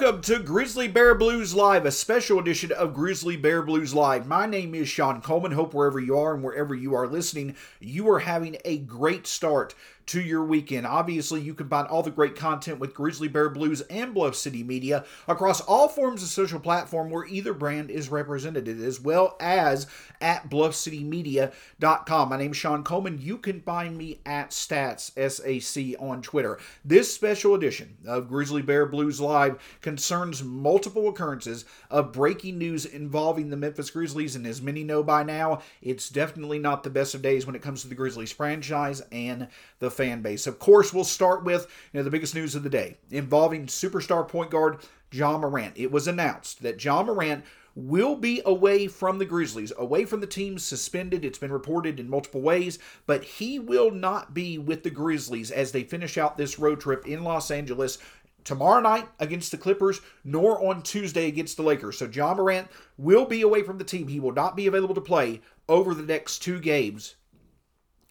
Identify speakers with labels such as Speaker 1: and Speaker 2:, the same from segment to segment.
Speaker 1: Welcome to Grizzly Bear Blues Live, a special edition of Grizzly Bear Blues Live. My name is Sean Coleman. Hope wherever you are and wherever you are listening, you are having a great start to your weekend. Obviously, you can find all the great content with Grizzly Bear Blues and Bluff City Media across all forms of social platform where either brand is represented, as well as at bluffcitymedia.com. My name is Sean Coleman. You can find me at Stats SAC on Twitter. This special edition of Grizzly Bear Blues Live concerns multiple occurrences of breaking news involving the Memphis Grizzlies, and as many know by now, it's definitely not the best of days when it comes to the Grizzlies franchise and the fan base. Of course, we'll start with you know the biggest news of the day involving superstar point guard Ja Morant. It was announced that Ja Morant will be away from the Grizzlies, away from the team, suspended. It's been reported in multiple ways, but he will not be with the Grizzlies as they finish out this road trip in Los Angeles tomorrow night against the Clippers, nor on Tuesday against the Lakers. So Ja Morant will be away from the team. He will not be available to play over the next two games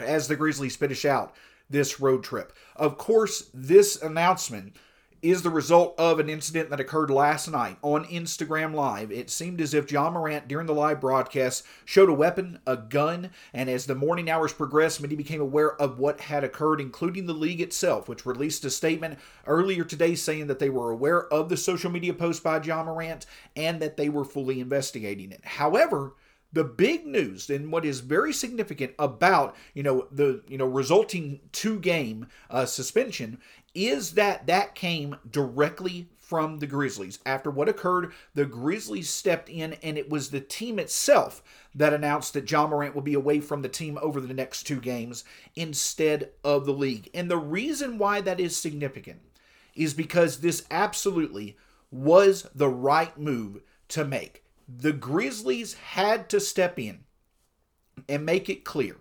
Speaker 1: as the Grizzlies finish out this road trip. Of course, this announcement is the result of an incident that occurred last night on Instagram Live. It seemed as if Ja Morant, during the live broadcast, showed a weapon, a gun, and as the morning hours progressed, many became aware of what had occurred, including the league itself, which released a statement earlier today saying that they were aware of the social media post by Ja Morant and that they were fully investigating it. However, the big news and what is very significant about you know the you know resulting two game uh, suspension is that that came directly from the Grizzlies. After what occurred, the Grizzlies stepped in, and it was the team itself that announced that Ja Morant will be away from the team over the next two games instead of the league. And the reason why that is significant is because this absolutely was the right move to make the Grizzlies had to step in and make it clear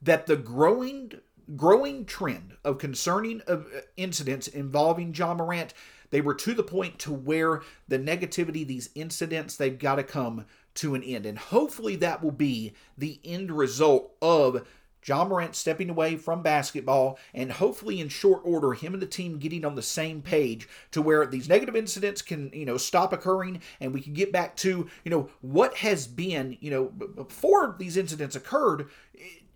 Speaker 1: that the growing growing trend of concerning of uh, incidents involving Ja Morant they were to the point to where the negativity these incidents they've got to come to an end. And hopefully that will be the end result of Ja Morant stepping away from basketball, and hopefully in short order, him and the team getting on the same page to where these negative incidents can, you know, stop occurring and we can get back to, you know, what has been, you know, before these incidents occurred.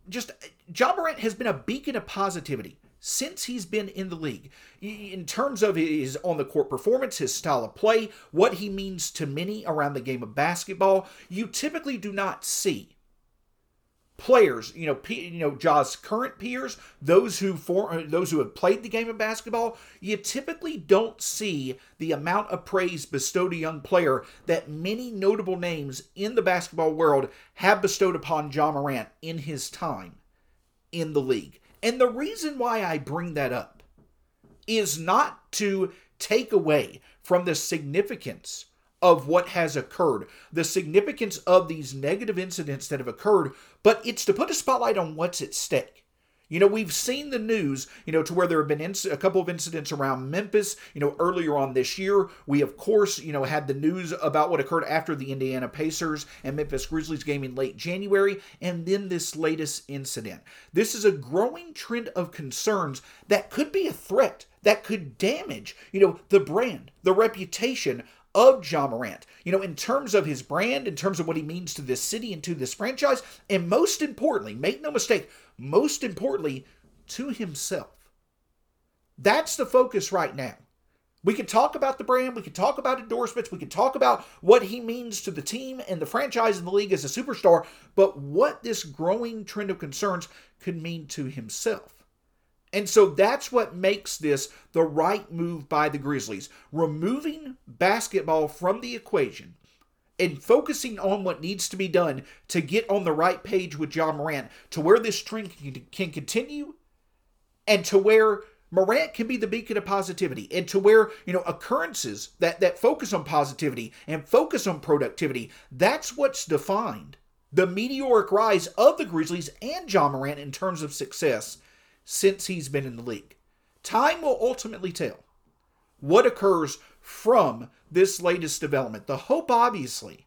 Speaker 1: Just Ja Morant has been a beacon of positivity since he's been in the league. In terms of his on the court performance, his style of play, what he means to many around the game of basketball, you typically do not see players, you know, you know, Ja's current peers, those who for those who have played the game of basketball, you typically don't see the amount of praise bestowed a young player that many notable names in the basketball world have bestowed upon Ja Morant in his time in the league. And the reason why I bring that up is not to take away from the significance of what has occurred, the significance of these negative incidents that have occurred, but it's to put a spotlight on what's at stake. You know, we've seen the news, you know, to where there have been inc- a couple of incidents around Memphis, you know, earlier on this year. We, of course, you know, had the news about what occurred after the Indiana Pacers and Memphis Grizzlies game in late January, and then this latest incident. This is a growing trend of concerns that could be a threat, that could damage, you know, the brand, the reputation of Ja Morant. You know, in terms of his brand, in terms of what he means to this city and to this franchise, and most importantly, make no mistake, most importantly, to himself. That's the focus right now. We can talk about the brand, we can talk about endorsements, we can talk about what he means to the team and the franchise and the league as a superstar, but what this growing trend of concerns could mean to himself. And so that's what makes this the right move by the Grizzlies. Removing basketball from the equation and focusing on what needs to be done to get on the right page with Ja Morant to where this trend can continue and to where Morant can be the beacon of positivity and to where, you know, occurrences that, that focus on positivity and focus on productivity, that's what's defined the meteoric rise of the Grizzlies and Ja Morant in terms of success since he's been in the league. Time will ultimately tell what occurs from this latest development. The hope, obviously,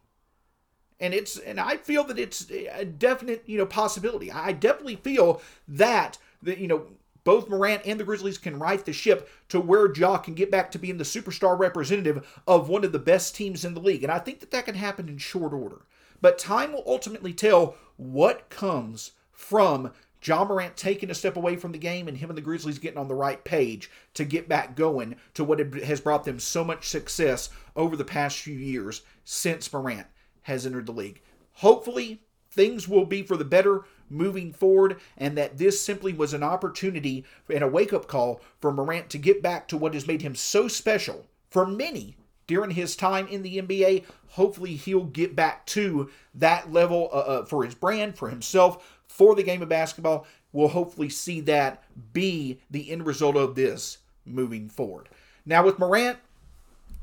Speaker 1: and it's and I feel that it's a definite you know possibility. I definitely feel that that you know both Morant and the Grizzlies can right the ship to where Ja can get back to being the superstar representative of one of the best teams in the league. And I think that that can happen in short order. But time will ultimately tell what comes from Ja Morant taking a step away from the game and him and the Grizzlies getting on the right page to get back going to what has brought them so much success over the past few years since Morant has entered the league. Hopefully, things will be for the better moving forward, and that this simply was an opportunity and a wake up call for Morant to get back to what has made him so special for many during his time in the NBA. Hopefully, he'll get back to that level uh, uh, for his brand, for himself, for the game of basketball. We'll hopefully see that be the end result of this moving forward. Now, with Morant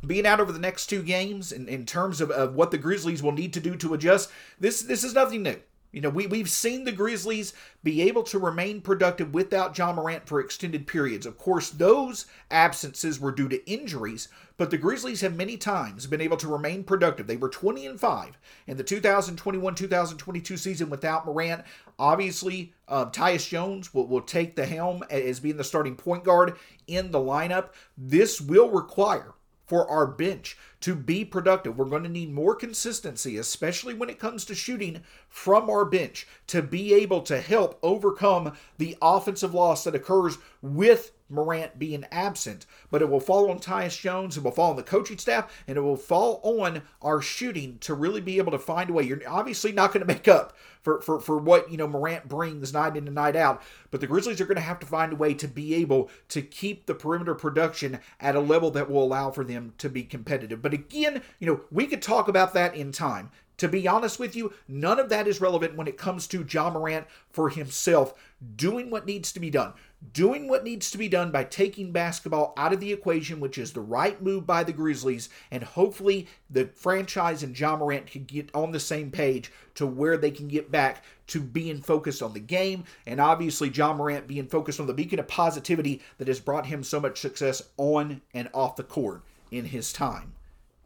Speaker 1: being out over the next two games, in, in terms of, of what the Grizzlies will need to do to adjust, this this is nothing new. You know, we, we've seen the Grizzlies be able to remain productive without Ja Morant for extended periods. Of course, those absences were due to injuries, but the Grizzlies have many times been able to remain productive. They were 20 and 5 in the 2021 2022 season without Morant. Obviously, um, Tyus Jones will, will take the helm as being the starting point guard in the lineup. This will require for our bench to be productive. We're going to need more consistency, especially when it comes to shooting from our bench, to be able to help overcome the offensive loss that occurs with Morant being absent. But it will fall on Tyus Jones, it will fall on the coaching staff, and it will fall on our shooting to really be able to find a way. You're obviously not going to make up for, for, for what you know Morant brings night in and night out, but the Grizzlies are going to have to find a way to be able to keep the perimeter production at a level that will allow for them to be competitive. But again, you know, we could talk about that in time. To be honest with you, none of that is relevant when it comes to Ja Morant for himself doing what needs to be done doing what needs to be done by taking basketball out of the equation, which is the right move by the Grizzlies, and hopefully the franchise and Ja Morant can get on the same page to where they can get back to being focused on the game, and obviously Ja Morant being focused on the beacon of positivity that has brought him so much success on and off the court in his time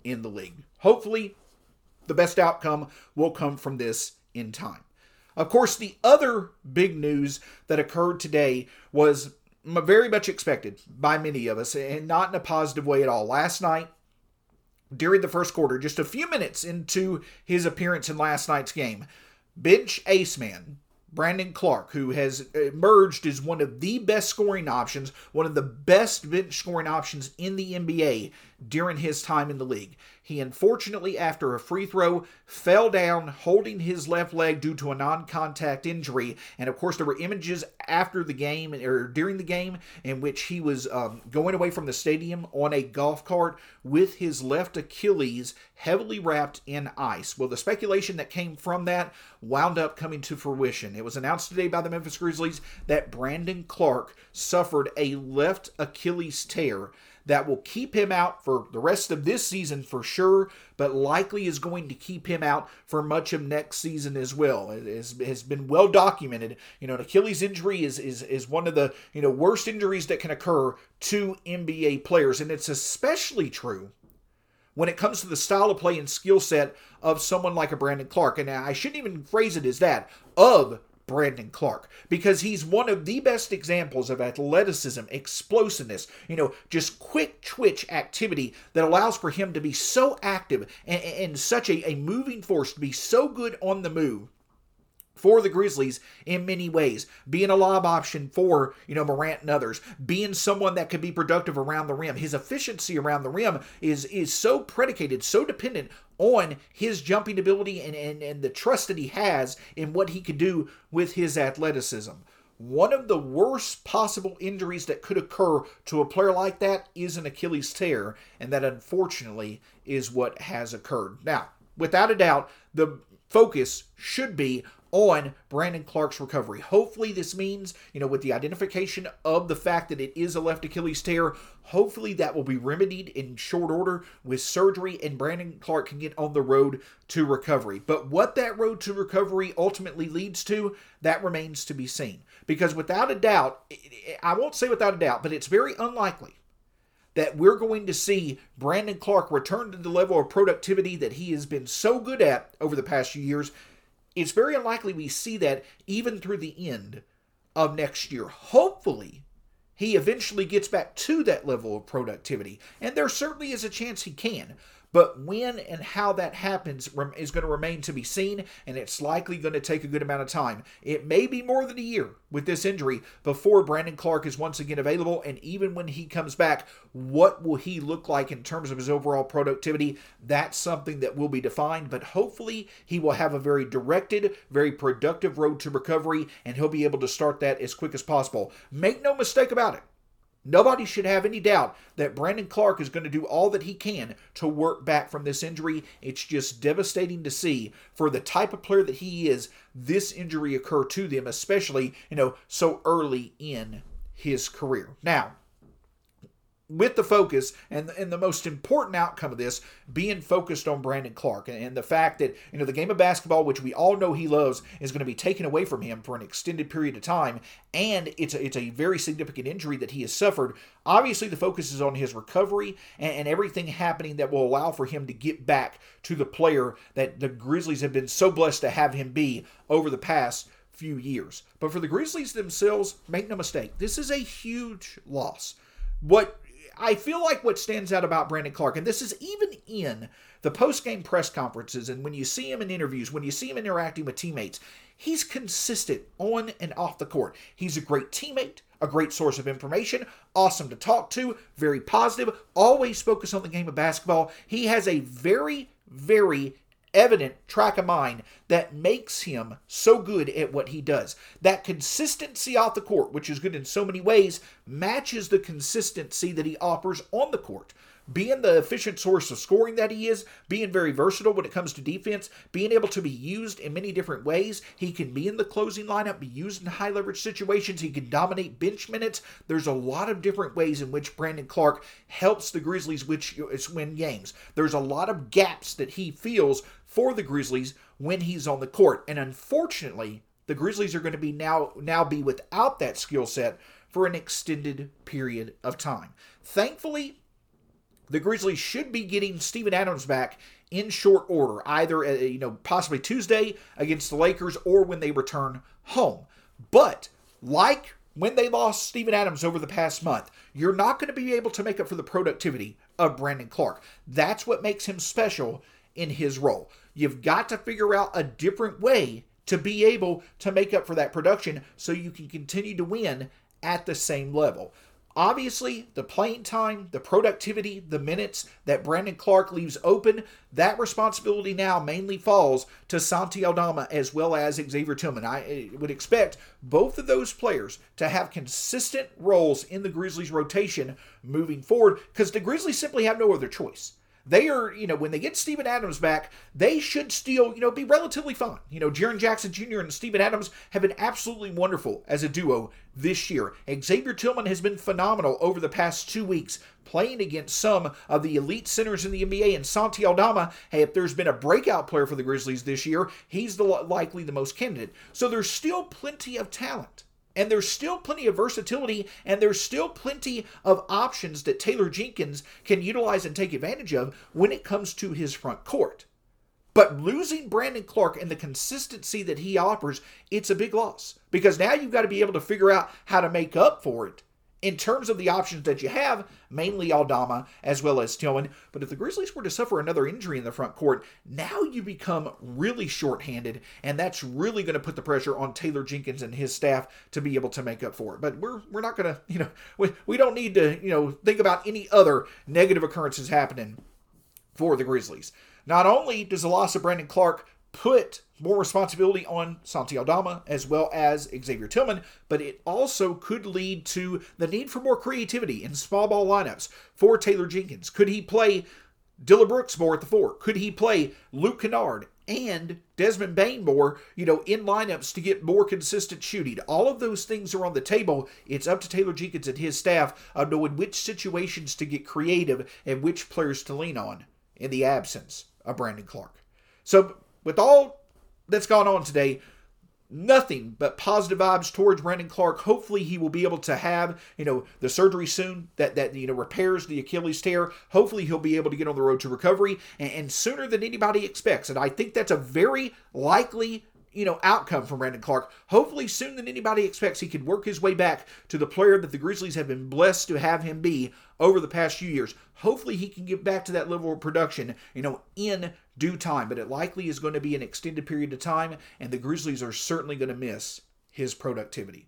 Speaker 1: in the league. Hopefully, the best outcome will come from this in time. Of course, the other big news that occurred today was very much expected by many of us, and not in a positive way at all. Last night, during the first quarter, just a few minutes into his appearance in last night's game, bench ace man Brandon Clarke, who has emerged as one of the best scoring options, one of the best bench scoring options in the NBA during his time in the league. He unfortunately, after a free throw, fell down holding his left leg due to a non contact injury. And of course, there were images after the game or during the game in which he was um, going away from the stadium on a golf cart with his left Achilles heavily wrapped in ice. Well, the speculation that came from that wound up coming to fruition. It was announced today by the Memphis Grizzlies that Brandon Clarke suffered a left Achilles tear that will keep him out for the rest of this season for sure, but likely is going to keep him out for much of next season as well. It has, been well documented. You know, an Achilles injury is, is, is one of the, you know, worst injuries that can occur to NBA players, and it's especially true when it comes to the style of play and skill set of someone like a Brandon Clarke. And I shouldn't even phrase it as that, of Brandon Clarke because he's one of the best examples of athleticism, explosiveness, you know, just quick twitch activity that allows for him to be so active and, and such a, a moving force, to be so good on the move for the Grizzlies in many ways, being a lob option for, you know, Morant and others, being someone that could be productive around the rim. His efficiency around the rim is is so predicated, so dependent on his jumping ability and, and, and the trust that he has in what he could do with his athleticism. One of the worst possible injuries that could occur to a player like that is an Achilles tear, and that unfortunately is what has occurred. Now, without a doubt, the focus should be on Brandon Clarke's recovery. Hopefully, this means, you know, with the identification of the fact that it is a left Achilles tear, hopefully that will be remedied in short order with surgery and Brandon Clarke can get on the road to recovery. But what that road to recovery ultimately leads to, that remains to be seen. Because without a doubt, I won't say without a doubt, but it's very unlikely that we're going to see Brandon Clarke return to the level of productivity that he has been so good at over the past few years it's very unlikely we see that even through the end of next year. Hopefully, he eventually gets back to that level of productivity. And there certainly is a chance he can. But when and how that happens is going to remain to be seen, and it's likely going to take a good amount of time. It may be more than a year with this injury before Brandon Clarke is once again available, and even when he comes back, what will he look like in terms of his overall productivity? That's something that will be defined, but hopefully he will have a very directed, very productive road to recovery, and he'll be able to start that as quick as possible. Make no mistake about it. Nobody should have any doubt that Brandon Clarke is going to do all that he can to work back from this injury. It's just devastating to see for the type of player that he is, this injury occur to them, especially, you know, so early in his career. Now, with the focus and and the most important outcome of this being focused on Brandon Clarke. And, and the fact that you know the game of basketball which we all know he loves is going to be taken away from him for an extended period of time. And it's a, it's a very significant injury that he has suffered. Obviously the focus is on his recovery and, and everything happening that will allow for him to get back to the player that the Grizzlies have been so blessed to have him be over the past few years. But for the Grizzlies themselves make no mistake this is a huge loss. What I feel like what stands out about Brandon Clarke, and this is even in the post game press conferences, and when you see him in interviews, when you see him interacting with teammates, he's consistent on and off the court. He's a great teammate, a great source of information, awesome to talk to, very positive, always focused on the game of basketball. He has a very, very evident track of mind that makes him so good at what he does. That consistency off the court, which is good in so many ways, matches the consistency that he offers on the court being the efficient source of scoring that he is, being very versatile when it comes to defense, being able to be used in many different ways. He can be in the closing lineup, be used in high leverage situations. He can dominate bench minutes. There's a lot of different ways in which Brandon Clarke helps the Grizzlies which win games. There's a lot of gaps that he feels for the Grizzlies when he's on the court. And unfortunately, the Grizzlies are going to be now now be without that skill set for an extended period of time. Thankfully, the Grizzlies should be getting Steven Adams back in short order, either uh, you know possibly Tuesday against the Lakers or when they return home. But like when they lost Steven Adams over the past month, you're not going to be able to make up for the productivity of Brandon Clarke. That's what makes him special in his role. You've got to figure out a different way to be able to make up for that production so you can continue to win at the same level. Obviously, the playing time, the productivity, the minutes that Brandon Clarke leaves open, that responsibility now mainly falls to Santi Aldama as well as Xavier Tillman. I would expect both of those players to have consistent roles in the Grizzlies' rotation moving forward because the Grizzlies simply have no other choice they are, you know, when they get Steven Adams back, they should still, you know, be relatively fine. You know, Jaren Jackson Jr. and Steven Adams have been absolutely wonderful as a duo this year. Xavier Tillman has been phenomenal over the past two weeks, playing against some of the elite centers in the NBA. And Santi Aldama, hey, if there's been a breakout player for the Grizzlies this year, he's the likely the most candidate. So there's still plenty of talent. And there's still plenty of versatility and there's still plenty of options that Taylor Jenkins can utilize and take advantage of when it comes to his front court. But losing Brandon Clarke and the consistency that he offers, it's a big loss because now you've got to be able to figure out how to make up for it in terms of the options that you have, mainly Aldama as well as Tillman. But if the Grizzlies were to suffer another injury in the front court, now you become really shorthanded, and that's really going to put the pressure on Taylor Jenkins and his staff to be able to make up for it. But we're we're not going to, you know, we, we don't need to, you know, think about any other negative occurrences happening for the Grizzlies. Not only does the loss of Brandon Clarke put more responsibility on Santi Aldama as well as Xavier Tillman, but it also could lead to the need for more creativity in small ball lineups for Taylor Jenkins. Could he play Dillon Brooks more at the four? Could he play Luke Kennard and Desmond Bane more, you know, in lineups to get more consistent shooting? All of those things are on the table. It's up to Taylor Jenkins and his staff of knowing which situations to get creative and which players to lean on in the absence of Brandon Clarke. So, with all that's gone on today. Nothing but positive vibes towards Brandon Clarke. Hopefully, he will be able to have you know the surgery soon that that you know repairs the Achilles tear. Hopefully, he'll be able to get on the road to recovery and, and sooner than anybody expects. And I think that's a very likely you know, outcome from Brandon Clarke. Hopefully, sooner than anybody expects, he could work his way back to the player that the Grizzlies have been blessed to have him be over the past few years. Hopefully, he can get back to that level of production, you know, in due time. But it likely is going to be an extended period of time, and the Grizzlies are certainly going to miss his productivity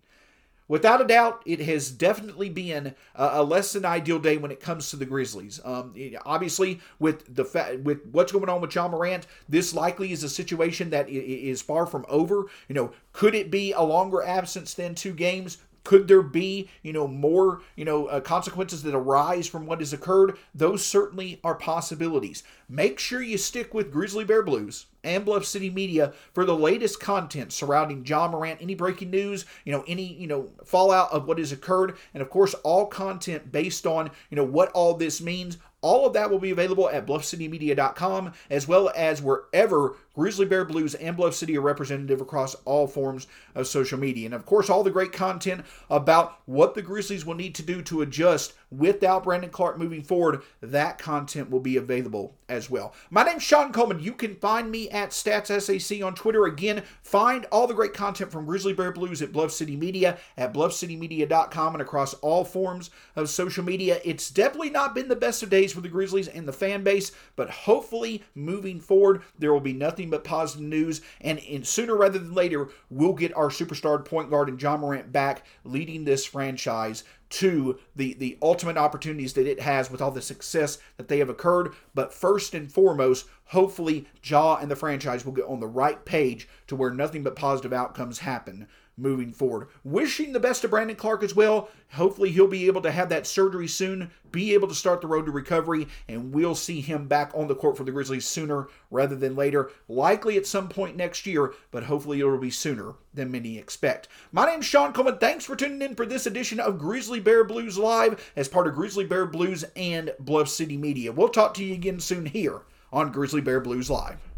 Speaker 1: without a doubt, it has definitely been a, less than ideal day when it comes to the Grizzlies. Um, obviously, with the fa- with what's going on with Ja Morant, this likely is a situation that is far from over. You know, could it be a longer absence than two games? Could there be, you know, more, you know, uh, consequences that arise from what has occurred? Those certainly are possibilities. Make sure you stick with Grizzly Bear Blues and Bluff City Media for the latest content surrounding Ja Morant, any breaking news, you know, any, you know, fallout of what has occurred, and of course, all content based on, you know, what all this means. All of that will be available at bluffcitymedia.com as well as wherever Grizzly Bear Blues and Bluff City are representative across all forms of social media. And of course, all the great content about what the Grizzlies will need to do to adjust without Brandon Clarke moving forward, that content will be available as well. My name's Sean Coleman. You can find me at StatsSAC on Twitter. Again, find all the great content from Grizzly Bear Blues at Bluff City Media at bluffcitymedia.com and across all forms of social media. It's definitely not been the best of days for the Grizzlies and the fan base, but hopefully moving forward, there will be nothing but positive news. And in sooner rather than later, we'll get our superstar point guard and Ja Morant back leading this franchise to the, the ultimate opportunities that it has with all the success that they have occurred. But first and foremost, hopefully, Ja and the franchise will get on the right page to where nothing but positive outcomes happen moving forward. Wishing the best to Brandon Clarke as well. Hopefully, he'll be able to have that surgery soon, be able to start the road to recovery, and we'll see him back on the court for the Grizzlies sooner rather than later. Likely at some point next year, but hopefully it'll be sooner than many expect. My name's Sean Coleman. Thanks for tuning in for this edition of Grizzly Bear Blues Live as part of Grizzly Bear Blues and Bluff City Media. We'll talk to you again soon here on Grizzly Bear Blues Live.